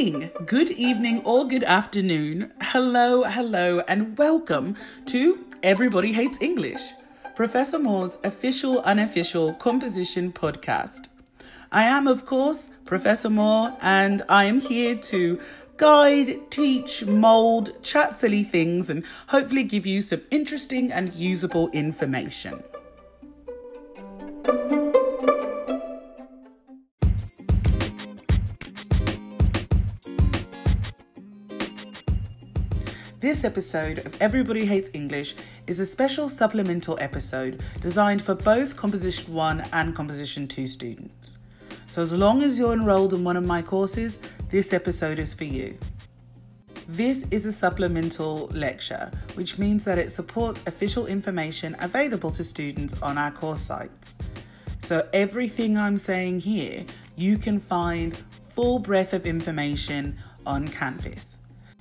Good morning, good evening, or good afternoon. Hello, hello, and welcome to Everybody Hates English, Professor Moore's official unofficial composition podcast. I am, of course, Professor Moore, and I am here to guide, teach, mold, chat silly things, and hopefully give you some interesting and usable information. This episode of Everybody Hates English is a special supplemental episode designed for both Composition 1 and Composition 2 students. So, as long as you're enrolled in one of my courses, this episode is for you. This is a supplemental lecture, which means that it supports official information available to students on our course sites. So, everything I'm saying here, you can find full breadth of information on Canvas.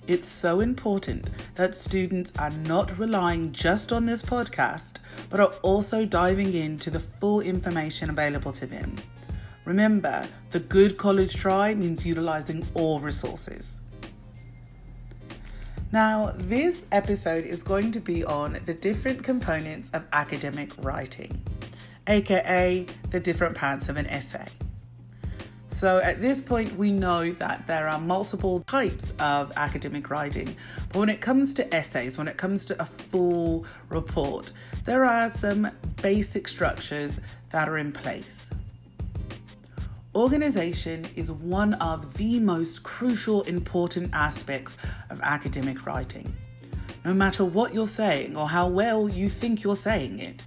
It's so important that students are not relying just on this podcast, but are also diving into the full information available to them. Remember, the good college try means utilizing all resources. Now, this episode is going to be on the different components of academic writing, aka the different parts of an essay. So at this point, we know that there are multiple types of academic writing. But when it comes to essays, when it comes to a full report, there are some basic structures that are in place. Organization is one of the most crucial, important aspects of academic writing. No matter what you're saying or how well you think you're saying it,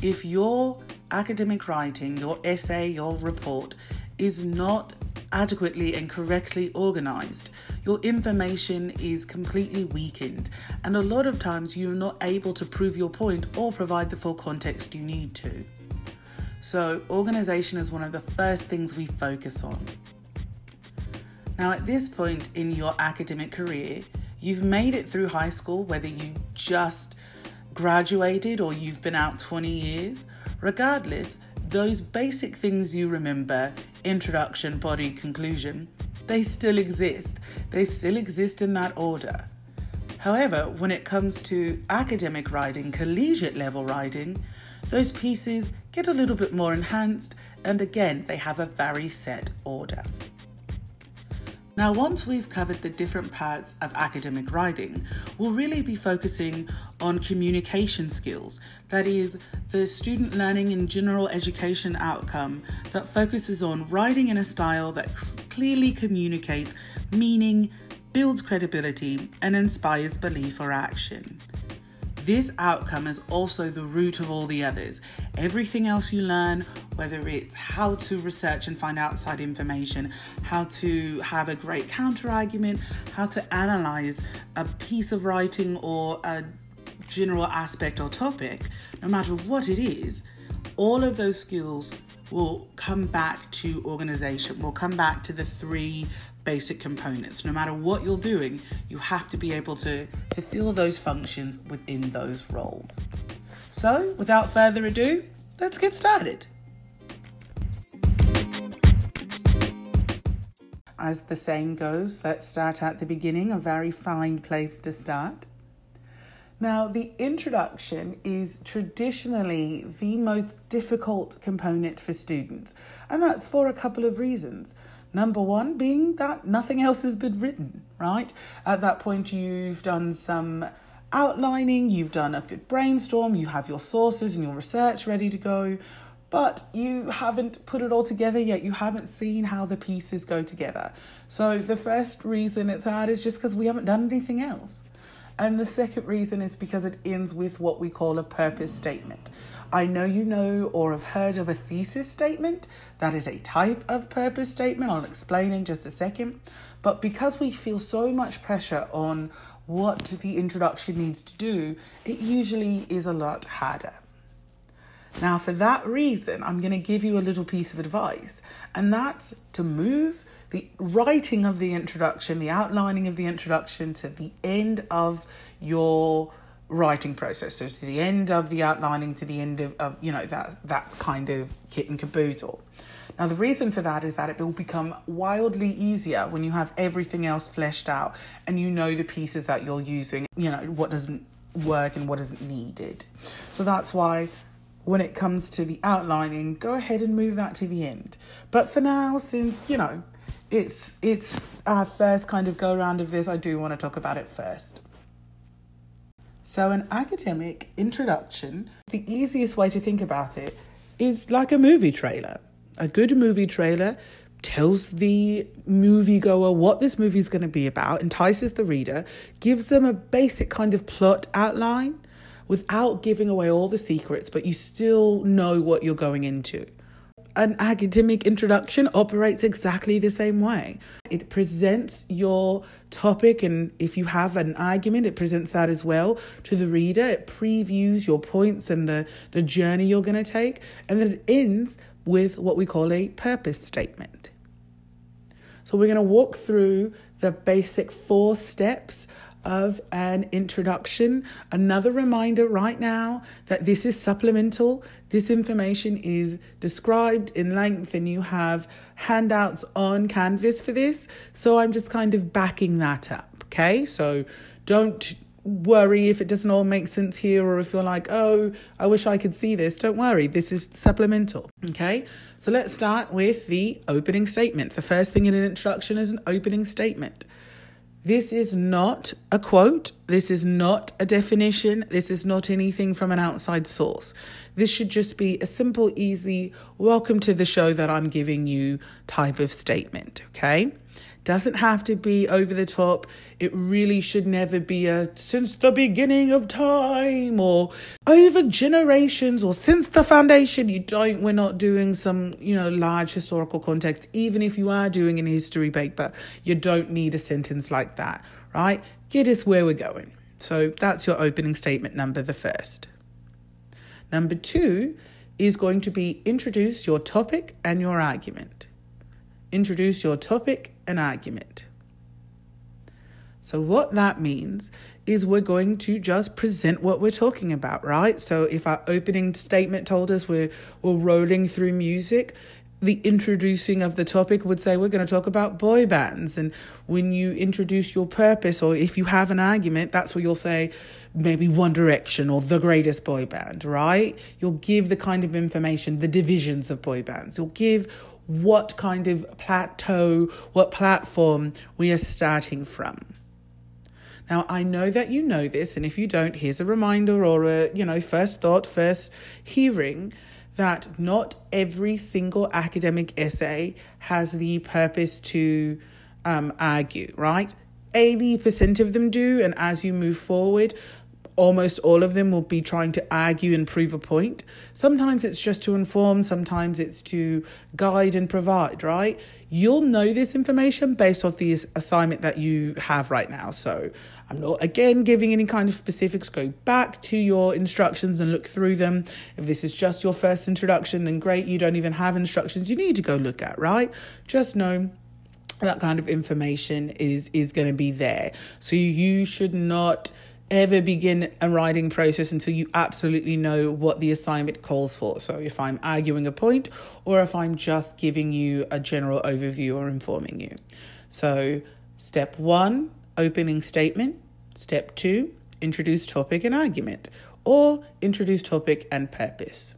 if your academic writing, your essay, your report is not adequately and correctly organized, your information is completely weakened, and a lot of times you're not able to prove your point or provide the full context you need to. So, organization is one of the first things we focus on. Now, at this point in your academic career, you've made it through high school, whether you just graduated or you've been out 20 years, regardless, those basic things you remember introduction, body, conclusion they still exist. They still exist in that order. However, when it comes to academic writing, collegiate level writing, those pieces get a little bit more enhanced and again, they have a very set order. Now, once we've covered the different parts of academic writing, we'll really be focusing on communication skills. That is, the student learning and general education outcome that focuses on writing in a style that clearly communicates meaning, builds credibility, and inspires belief or action. This outcome is also the root of all the others. Everything else you learn, whether it's how to research and find outside information, how to have a great counter argument, how to analyze a piece of writing or a general aspect or topic, no matter what it is, all of those skills will come back to organization, will come back to the three basic components. No matter what you're doing, you have to be able to fulfill those functions within those roles. So, without further ado, let's get started. As the saying goes, let's start at the beginning, a very fine place to start. Now, the introduction is traditionally the most difficult component for students, and that's for a couple of reasons. Number one being that nothing else has been written, right? At that point, you've done some outlining, you've done a good brainstorm, you have your sources and your research ready to go, but you haven't put it all together yet. You haven't seen how the pieces go together. So, the first reason it's hard is just because we haven't done anything else. And the second reason is because it ends with what we call a purpose statement. I know you know or have heard of a thesis statement. That is a type of purpose statement. I'll explain in just a second. But because we feel so much pressure on what the introduction needs to do, it usually is a lot harder. Now, for that reason, I'm going to give you a little piece of advice, and that's to move the writing of the introduction, the outlining of the introduction to the end of your writing process. So to the end of the outlining, to the end of, of you know, that that kind of kit and caboodle. Now, the reason for that is that it will become wildly easier when you have everything else fleshed out and you know the pieces that you're using, you know, what doesn't work and what isn't needed. So that's why when it comes to the outlining, go ahead and move that to the end. But for now, since, you know, it's it's our first kind of go round of this, I do want to talk about it first. So, an academic introduction, the easiest way to think about it is like a movie trailer. A good movie trailer tells the moviegoer what this movie is going to be about, entices the reader, gives them a basic kind of plot outline without giving away all the secrets, but you still know what you're going into an academic introduction operates exactly the same way. It presents your topic, and if you have an argument, it presents that as well to the reader. It previews your points and the, the journey you're going to take, and then it ends with what we call a purpose statement. So, we're going to walk through the basic four steps of an introduction. Another reminder right now that this is supplemental. This information is described in length, and you have handouts on Canvas for this. So I'm just kind of backing that up. Okay. So don't worry if it doesn't all make sense here or if you're like, oh, I wish I could see this. Don't worry. This is supplemental. Okay. So let's start with the opening statement. The first thing in an introduction is an opening statement. This is not a quote. This is not a definition. This is not anything from an outside source. This should just be a simple, easy, welcome to the show that I'm giving you type of statement, okay? Doesn't have to be over the top. It really should never be a since the beginning of time or over generations or since the foundation. You don't, we're not doing some, you know, large historical context. Even if you are doing an history paper, you don't need a sentence like that, right? Get us where we're going. So that's your opening statement number the first. Number two is going to be introduce your topic and your argument. Introduce your topic and argument. So, what that means is we're going to just present what we're talking about, right? So, if our opening statement told us we're, we're rolling through music, the introducing of the topic would say we're going to talk about boy bands. And when you introduce your purpose, or if you have an argument, that's where you'll say maybe One Direction or the greatest boy band, right? You'll give the kind of information, the divisions of boy bands. You'll give what kind of plateau, what platform we are starting from. Now, I know that you know this, and if you don't, here's a reminder or a, you know, first thought, first hearing that not every single academic essay has the purpose to um, argue, right? 80% of them do, and as you move forward, almost all of them will be trying to argue and prove a point. Sometimes it's just to inform, sometimes it's to guide and provide, right? You'll know this information based off the assignment that you have right now. So I'm not again giving any kind of specifics. Go back to your instructions and look through them. If this is just your first introduction, then great, you don't even have instructions you need to go look at, right? Just know that kind of information is is going to be there. So you should not ever begin a writing process until you absolutely know what the assignment calls for. So, if I'm arguing a point or if I'm just giving you a general overview or informing you. So, step one, opening statement. Step two, introduce topic and argument, or introduce topic and purpose.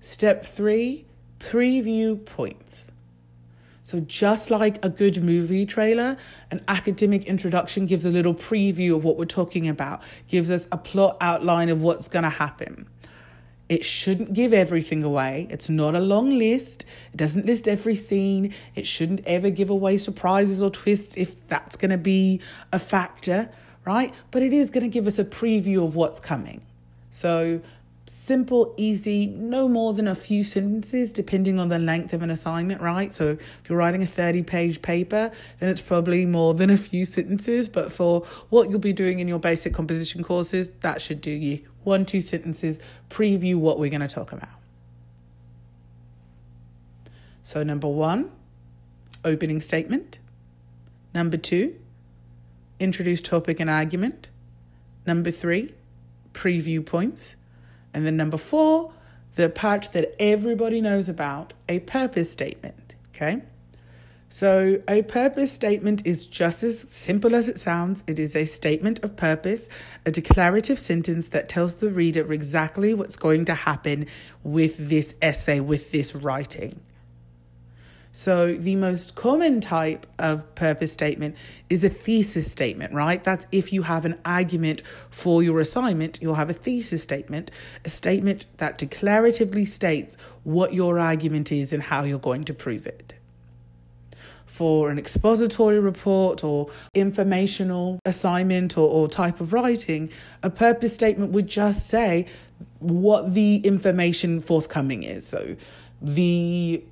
Step three, preview points. So, just like a good movie trailer, an academic introduction gives a little preview of what we're talking about, gives us a plot outline of what's going to happen. It shouldn't give everything away. It's not a long list. It doesn't list every scene. It shouldn't ever give away surprises or twists if that's going to be a factor, right? But it is going to give us a preview of what's coming. So, simple, easy, no more than a few sentences, depending on the length of an assignment, right? So if you're writing a 30 page paper, then it's probably more than a few sentences. But for what you'll be doing in your basic composition courses, that should do you. One, two sentences, preview what we're going to talk about. So, number one, opening statement. Number two, introduce topic and argument. Number three, preview points. And then number four, the part that everybody knows about, a purpose statement. Okay? So, a purpose statement is just as simple as it sounds. It is a statement of purpose, a declarative sentence that tells the reader exactly what's going to happen with this essay, with this writing. So, the most common type of purpose statement is a thesis statement, right? That's if you have an argument for your assignment, you'll have a thesis statement, a statement that declaratively states what your argument is and how you're going to prove it. For an expository report or informational assignment or, or type of writing, a purpose statement would just say what the information forthcoming is. So, the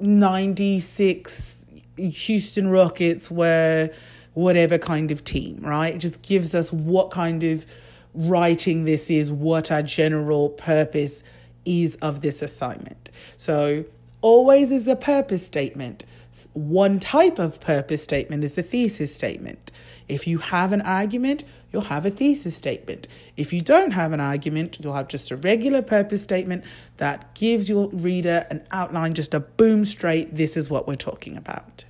96 Houston Rockets were whatever kind of team, right? It just gives us what kind of writing this is, what our general purpose is of this assignment. So, always is a purpose statement. One type of purpose statement is a thesis statement. If you have an argument, you'll have a thesis statement. If you don't have an argument, you'll have just a regular purpose statement that gives your reader an outline, just a boom straight, this is what we're talking about.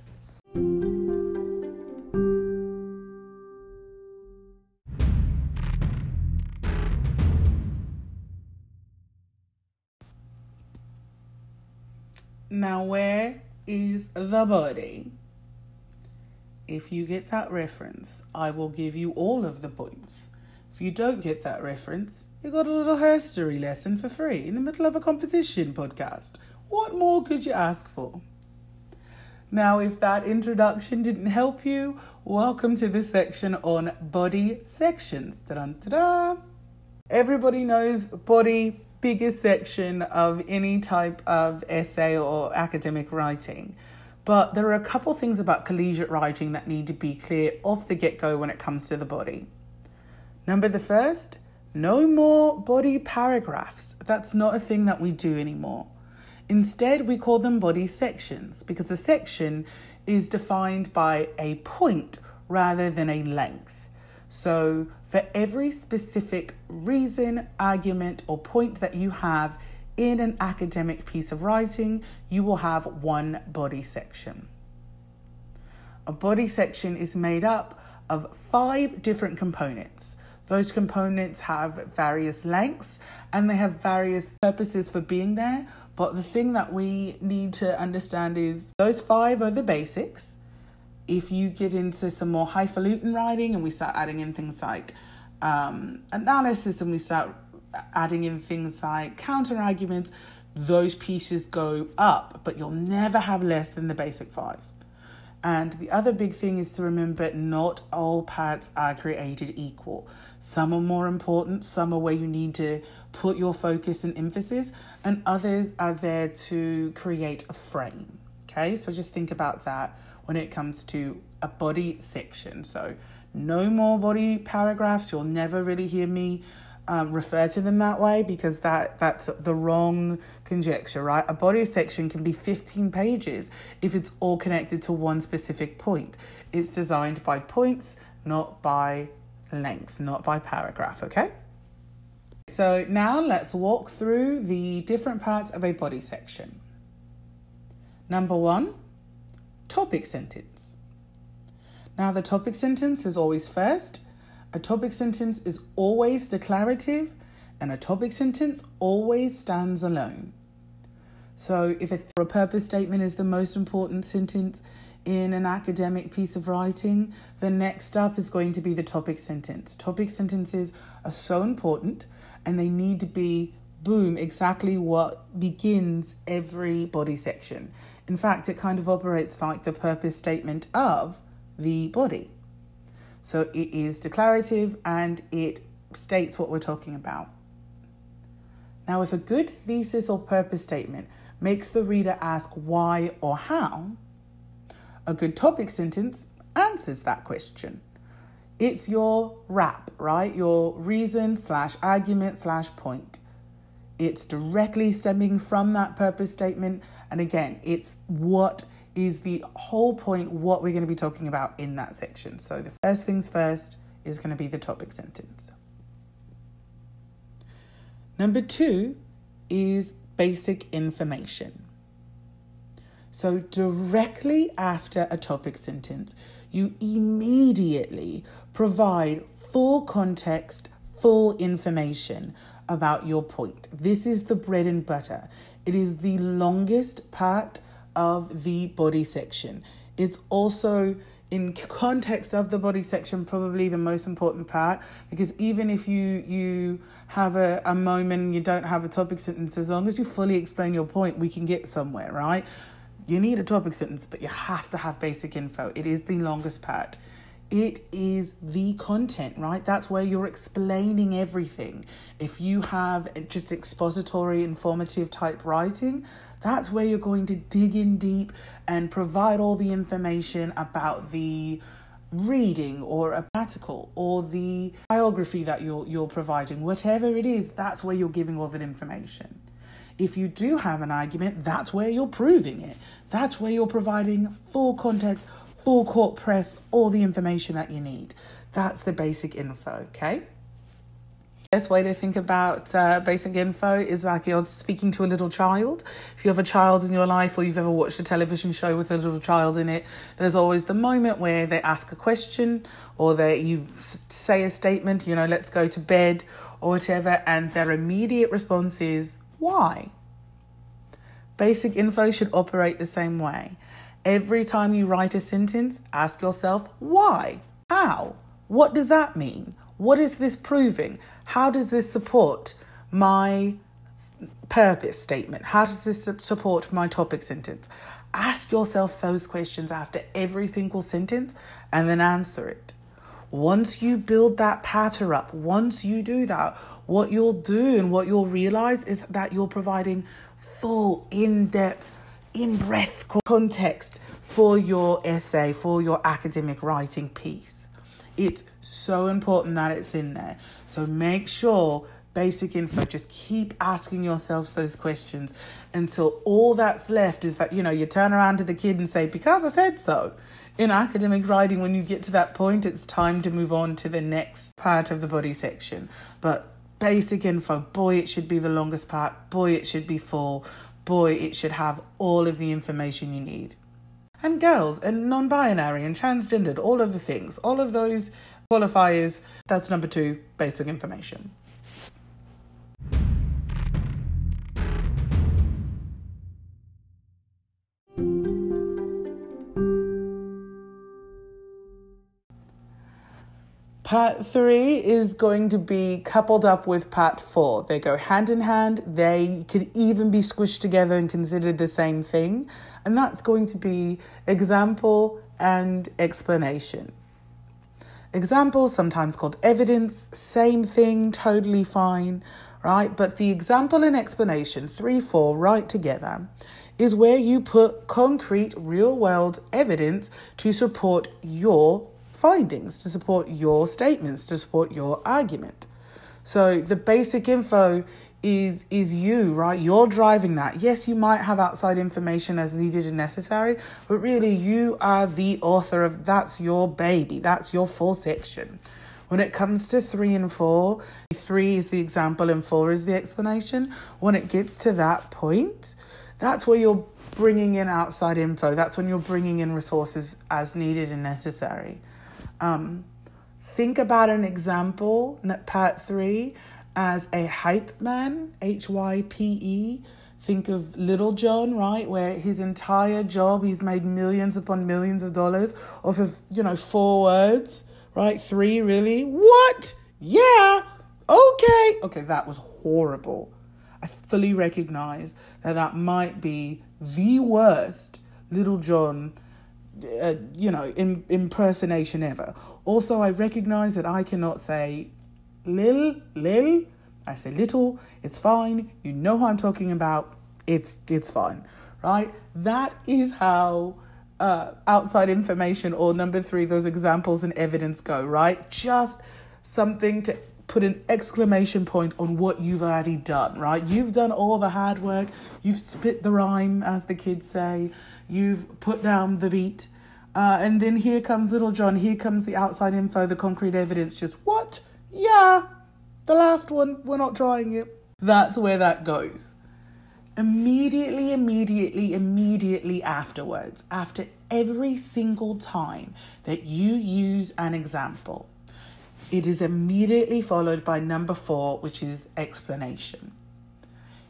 Now, where is the body? If you get that reference, I will give you all of the points. If you don't get that reference, you got a little history lesson for free in the middle of a composition podcast. What more could you ask for? Now, if that introduction didn't help you, welcome to this section on body sections. Ta-da! Everybody knows body, biggest section of any type of essay or academic writing. But there are a couple things about collegiate writing that need to be clear off the get go when it comes to the body. Number the first, no more body paragraphs. That's not a thing that we do anymore. Instead, we call them body sections because a section is defined by a point rather than a length. So, for every specific reason, argument, or point that you have in an academic piece of writing, you will have one body section. A body section is made up of five different components. Those components have various lengths and they have various purposes for being there. But the thing that we need to understand is those five are the basics. If you get into some more highfalutin writing and we start adding in things like um, analysis and we start adding in things like counter arguments, those pieces go up, but you'll never have less than the basic five. And the other big thing is to remember not all parts are created equal. Some are more important, some are where you need to put your focus and emphasis, and others are there to create a frame. Okay, so just think about that when it comes to a body section. So, no more body paragraphs. You'll never really hear me um, refer to them that way because that that's the wrong conjecture, right? A body section can be 15 pages if it's all connected to one specific point. It's designed by points, not by length, not by paragraph, okay? So now let's walk through the different parts of a body section. Number one, topic sentence. Now, the topic sentence is always first a topic sentence is always declarative, and a topic sentence always stands alone. So, if a purpose statement is the most important sentence in an academic piece of writing, the next up is going to be the topic sentence. Topic sentences are so important and they need to be, boom, exactly what begins every body section. In fact, it kind of operates like the purpose statement of the body. So it is declarative and it states what we're talking about. Now, if a good thesis or purpose statement makes the reader ask why or how, a good topic sentence answers that question. It's your wrap, right? Your reason slash argument slash point. It's directly stemming from that purpose statement. And again, it's what is the whole point what we're going to be talking about in that section. So the first things first is going to be the topic sentence. Number two is basic information. So, directly after a topic sentence, you immediately provide full context, full information about your point. This is the bread and butter. It is the longest part of the body section. It's also in context of the body section probably the most important part because even if you you have a, a moment you don't have a topic sentence as long as you fully explain your point we can get somewhere right? You need a topic sentence but you have to have basic info. It is the longest part it is the content, right? That's where you're explaining everything. If you have just expository, informative type writing, that's where you're going to dig in deep and provide all the information about the reading or a article or the biography that you're you're providing whatever it is that's where you're giving all that information if you do have an argument that's where you're proving it that's where you're providing full context full court press all the information that you need that's the basic info okay Best way to think about uh, basic info is like you're speaking to a little child. If you have a child in your life or you've ever watched a television show with a little child in it, there's always the moment where they ask a question or they you say a statement, you know, let's go to bed or whatever, and their immediate response is why. Basic info should operate the same way. Every time you write a sentence, ask yourself why, how, what does that mean? What is this proving? How does this support my purpose statement? How does this support my topic sentence? Ask yourself those questions after every single sentence and then answer it. Once you build that pattern up, once you do that, what you'll do and what you'll realize is that you're providing full, in depth, in breath context for your essay, for your academic writing piece. It's so important that it's in there. So make sure basic info just keep asking yourselves those questions until all that's left is that you know you turn around to the kid and say because i said so in academic writing when you get to that point it's time to move on to the next part of the body section but basic info boy it should be the longest part boy it should be full boy it should have all of the information you need and girls and non binary and transgendered, all of the things, all of those qualifiers. That's number two, basic information. Part three is going to be coupled up with part four. They go hand in hand. They could even be squished together and considered the same thing. And that's going to be example and explanation. Example, sometimes called evidence, same thing, totally fine, right? But the example and explanation, three, four, right together, is where you put concrete, real world evidence to support your findings, to support your statements, to support your argument. So the basic info is is you, right? You're driving that. Yes, you might have outside information as needed and necessary, but really you are the author of that's your baby. That's your full section. When it comes to three and four, three is the example and four is the explanation. When it gets to that point, that's where you're bringing in outside info. That's when you're bringing in resources as needed and necessary. Um, think about an example, part three, as a hype man, H Y P E. Think of Little Jon, right? Where his entire job, he's made millions upon millions of dollars off of, you know, four words, right? Three, really? What? Yeah. Okay. Okay, that was horrible. I fully recognize that that might be the worst Little Jon uh, you know, in, impersonation ever. Also, I recognize that I cannot say lil, lil. I say little, it's fine. You know who I'm talking about. It's it's fine, right? That is how uh, outside information or number three, those examples and evidence go, right? Just something to put an exclamation point on what you've already done, right? You've done all the hard work, you've spit the rhyme, as the kids say, you've put down the beat. Uh, and then here comes little Jon, here comes the outside info, the concrete evidence. Just what? Yeah, the last one, we're not trying it. That's where that goes. immediately, immediately, immediately afterwards, after every single time that you use an example, it is immediately followed by number four, which is explanation.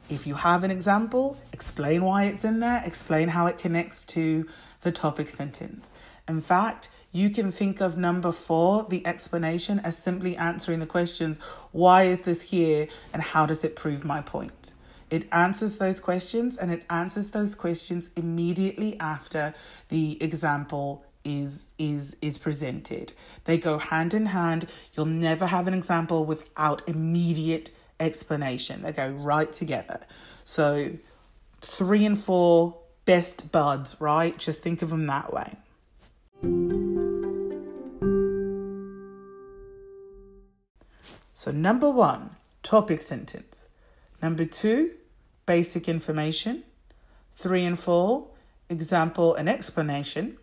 If you have an example, explain why it's in there, explain how it connects to the topic sentence. In fact, you can think of number four, the explanation, as simply answering the questions why is this here and how does it prove my point? It answers those questions and it answers those questions immediately after the example is is is presented. They go hand in hand. You'll never have an example without immediate explanation. They go right together. So 3 and 4 best buds, right? Just think of them that way. So, number one, topic sentence. Number two, basic information. Three and four, example and explanation.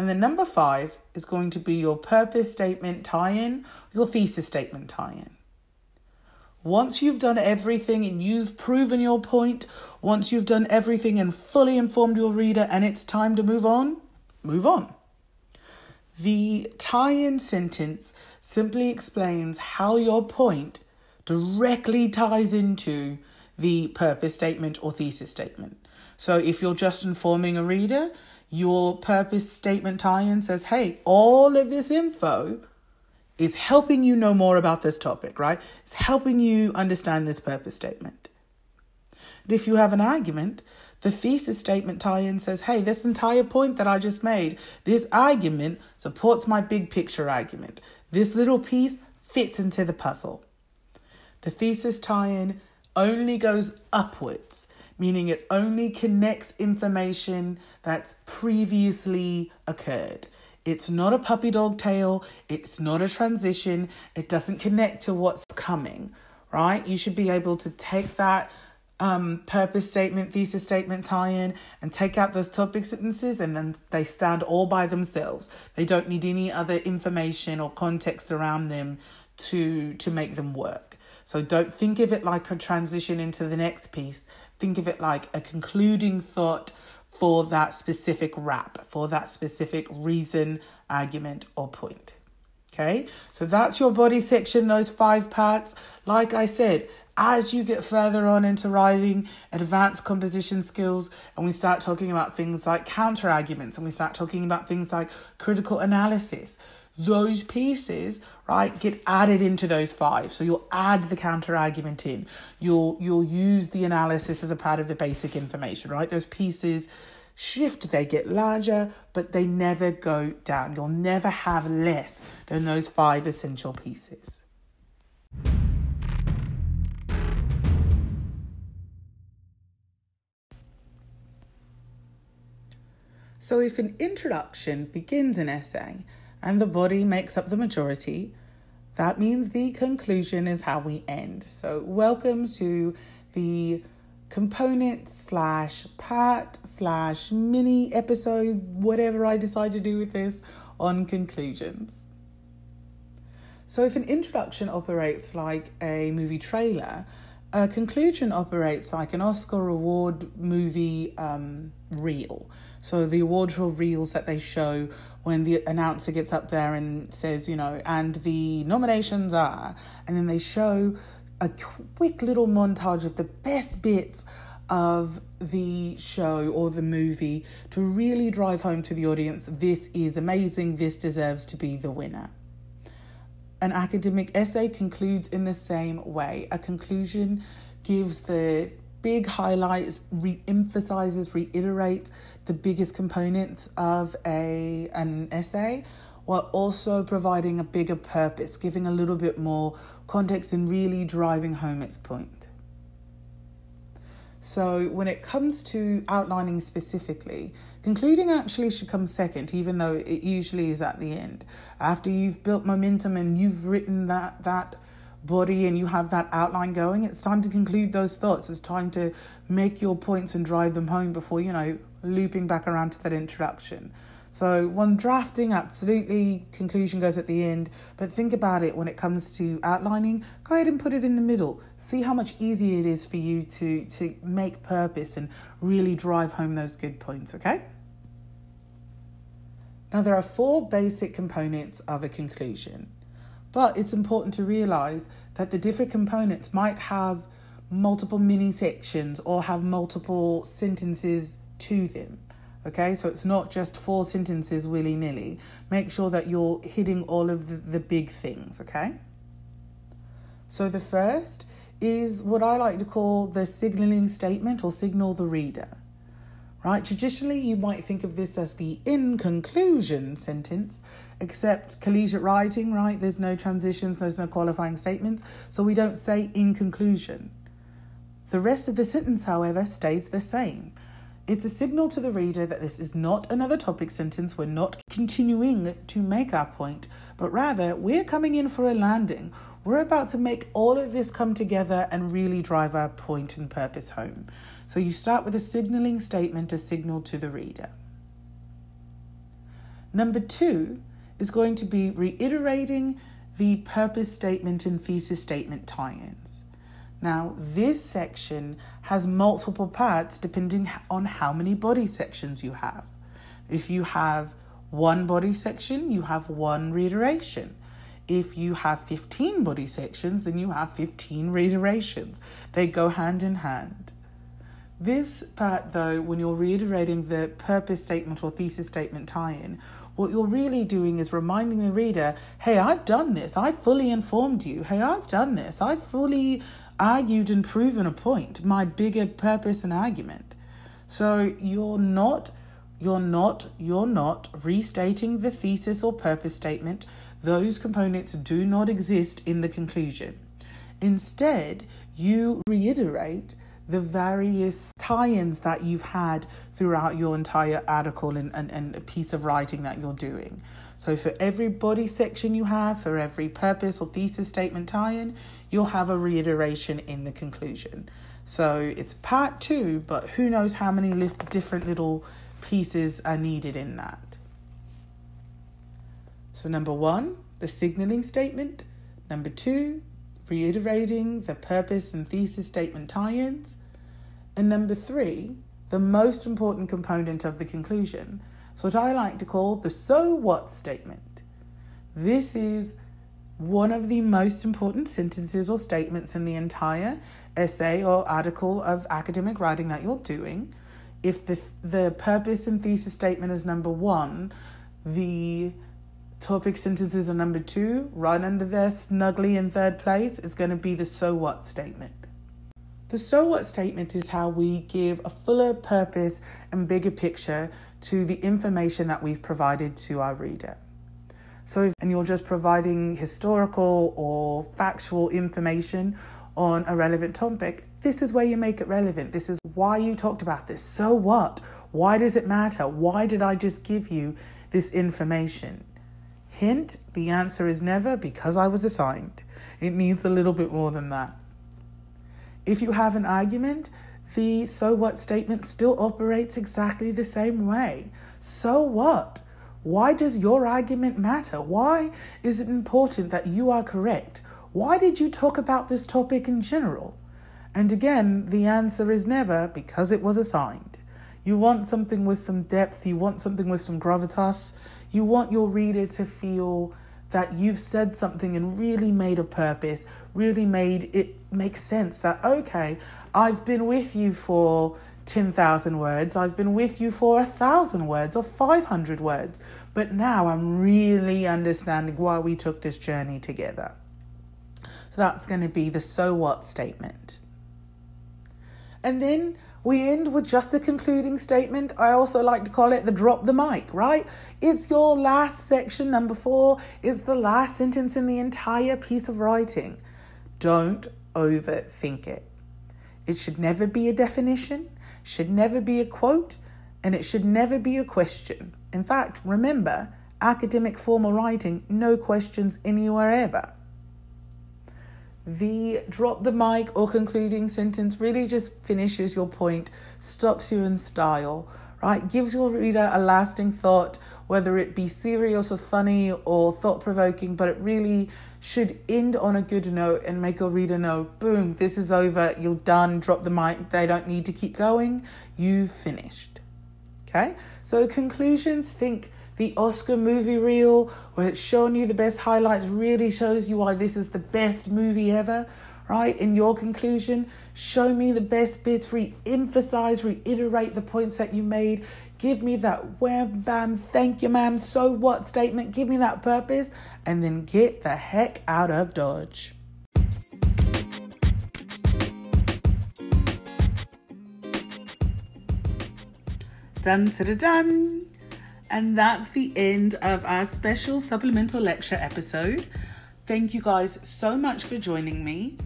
And then number five is going to be your purpose statement tie in, your thesis statement tie in. Once you've done everything and you've proven your point, once you've done everything and fully informed your reader and it's time to move on, move on. The tie in sentence simply explains how your point directly ties into the purpose statement or thesis statement. So if you're just informing a reader, your purpose statement tie in says, hey, all of this info is helping you know more about this topic, right? It's helping you understand this purpose statement. If you have an argument, the thesis statement tie in says, hey, this entire point that I just made, this argument supports my big picture argument. This little piece fits into the puzzle. The thesis tie in only goes upwards, meaning it only connects information that's previously occurred. It's not a puppy dog tail, it's not a transition, it doesn't connect to what's coming, right? You should be able to take that um, purpose statement, thesis statement tie in and take out those topic sentences, and then they stand all by themselves. They don't need any other information or context around them to, to make them work. So don't think of it like a transition into the next piece. Think of it like a concluding thought for that specific wrap, for that specific reason, argument, or point. Okay, so that's your body section, those five parts. Like I said, as you get further on into writing advanced composition skills and we start talking about things like counter arguments and we start talking about things like critical analysis those pieces right? Get added into those five. So you'll add the counter argument in. You'll you'll use the analysis as a part of the basic information right? Those pieces shift they get larger but they never go down. You'll never have less than those five essential pieces. So, if an introduction begins an essay and the body makes up the majority, that means the conclusion is how we end. So, welcome to the component slash part slash mini episode, whatever I decide to do with this, on conclusions. So, if an introduction operates like a movie trailer, a conclusion operates like an Oscar award movie um, reel. So the award show reels that they show when the announcer gets up there and says, you know, and the nominations are, and then they show a quick little montage of the best bits of the show or the movie to really drive home to the audience this is amazing, this deserves to be the winner. An academic essay concludes in the same way. A conclusion gives the big highlights, re emphasizes, reiterates the biggest components of a an essay while also providing a bigger purpose, giving a little bit more context and really driving home its point. So, when it comes to outlining specifically, concluding actually should come second, even though it usually is at the end. After you've built momentum and you've written that that body and you have that outline going, it's time to conclude those thoughts. It's time to make your points and drive them home before, you know, looping back around to that introduction. So, when drafting, absolutely, conclusion goes at the end. But think about it when it comes to outlining, go ahead and put it in the middle. See how much easier it is for you to, to make purpose and really drive home those good points, okay? Now, there are four basic components of a conclusion, but it's important to realize that the different components might have multiple mini sections or have multiple sentences to them. Okay, so it's not just four sentences willy nilly. Make sure that you're hitting all of the, the big things, okay? So the first is what I like to call the signaling statement or signal the reader. Right? Traditionally, you might think of this as the in conclusion sentence, except collegiate writing, right? There's no transitions, there's no qualifying statements, so we don't say in conclusion. The rest of the sentence, however, stays the same. It's a signal to the reader that this is not another topic sentence. We're not continuing to make our point, but rather we're coming in for a landing. We're about to make all of this come together and really drive our point and purpose home. So you start with a signaling statement to signal to the reader. Number two is going to be reiterating the purpose statement and thesis statement tie ins. Now, this section has multiple parts depending on how many body sections you have. If you have one body section, you have one reiteration. If you have 15 body sections, then you have 15 reiterations. They go hand in hand. This part, though, when you're reiterating the purpose statement or thesis statement tie in, what you're really doing is reminding the reader hey, I've done this. I fully informed you. Hey, I've done this. I fully argued and proven a point, my bigger purpose and argument. So you're not you're not you're not restating the thesis or purpose statement. Those components do not exist in the conclusion. Instead, you reiterate the various tie ins that you've had throughout your entire article and, and, and piece of writing that you're doing. So, for every body section you have, for every purpose or thesis statement tie in, you'll have a reiteration in the conclusion. So, it's part two, but who knows how many li- different little pieces are needed in that. So, number one, the signaling statement. Number two, reiterating the purpose and thesis statement tie ins. And number three, the most important component of the conclusion, it's what I like to call the so what statement. This is one of the most important sentences or statements in the entire essay or article of academic writing that you're doing. If the, the purpose and thesis statement is number one, the topic sentences are number two, right under there, snugly in third place, is going to be the so what statement. The so what statement is how we give a fuller purpose and bigger picture to the information that we've provided to our reader. So, and you're just providing historical or factual information on a relevant topic, this is where you make it relevant. This is why you talked about this. So what? Why does it matter? Why did I just give you this information? Hint the answer is never because I was assigned. It needs a little bit more than that. If you have an argument, the so what statement still operates exactly the same way. So what? Why does your argument matter? Why is it important that you are correct? Why did you talk about this topic in general? And again, the answer is never because it was assigned. You want something with some depth, you want something with some gravitas, you want your reader to feel that you've said something and really made a purpose, really made it make sense that, okay, I've been with you for 10,000 words, I've been with you for a thousand words or 500 words, but now I'm really understanding why we took this journey together. So that's going to be the so what statement. And then we end with just a concluding statement. I also like to call it the drop the mic, right? It's your last section, number four. It's the last sentence in the entire piece of writing. Don't overthink it. It should never be a definition, should never be a quote, and it should never be a question. In fact, remember, academic formal writing, no questions anywhere ever. The drop the mic or concluding sentence really just finishes your point, stops you in style, right? Gives your reader a lasting thought whether it be serious or funny or thought provoking, but it really should end on a good note and make your reader know boom, this is over, you're done, drop the mic, they don't need to keep going, you've finished. Okay, so conclusions think the Oscar movie reel where it's showing you the best highlights really shows you why this is the best movie ever right? In your conclusion, show me the best bits, re emphasize, reiterate the points that you made. Give me that wham bam, thank you, ma'am, so what statement. Give me that purpose, and then get the heck out of Dodge. Dun the dun. And that's the end of our special supplemental lecture episode. Thank you guys so much for joining me.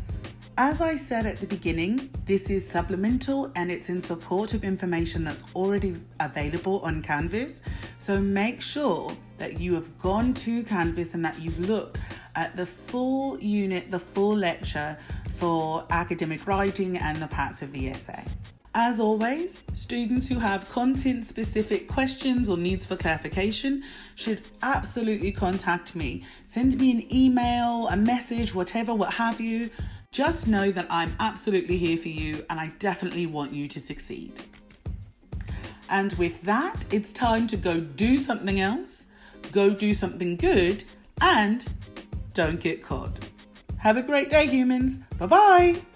As I said at the beginning, this is supplemental and it's in support of information that's already available on Canvas. So make sure that you have gone to Canvas and that you've looked at the full unit, the full lecture for academic writing and the parts of the essay. As always, students who have content specific questions or needs for clarification should absolutely contact me. Send me an email, a message, whatever, what have you just know that I'm absolutely here for you and I definitely want you to succeed. And with that, it's time to go do something else, go do something good, and don't get caught. Have a great day, humans. Bye bye.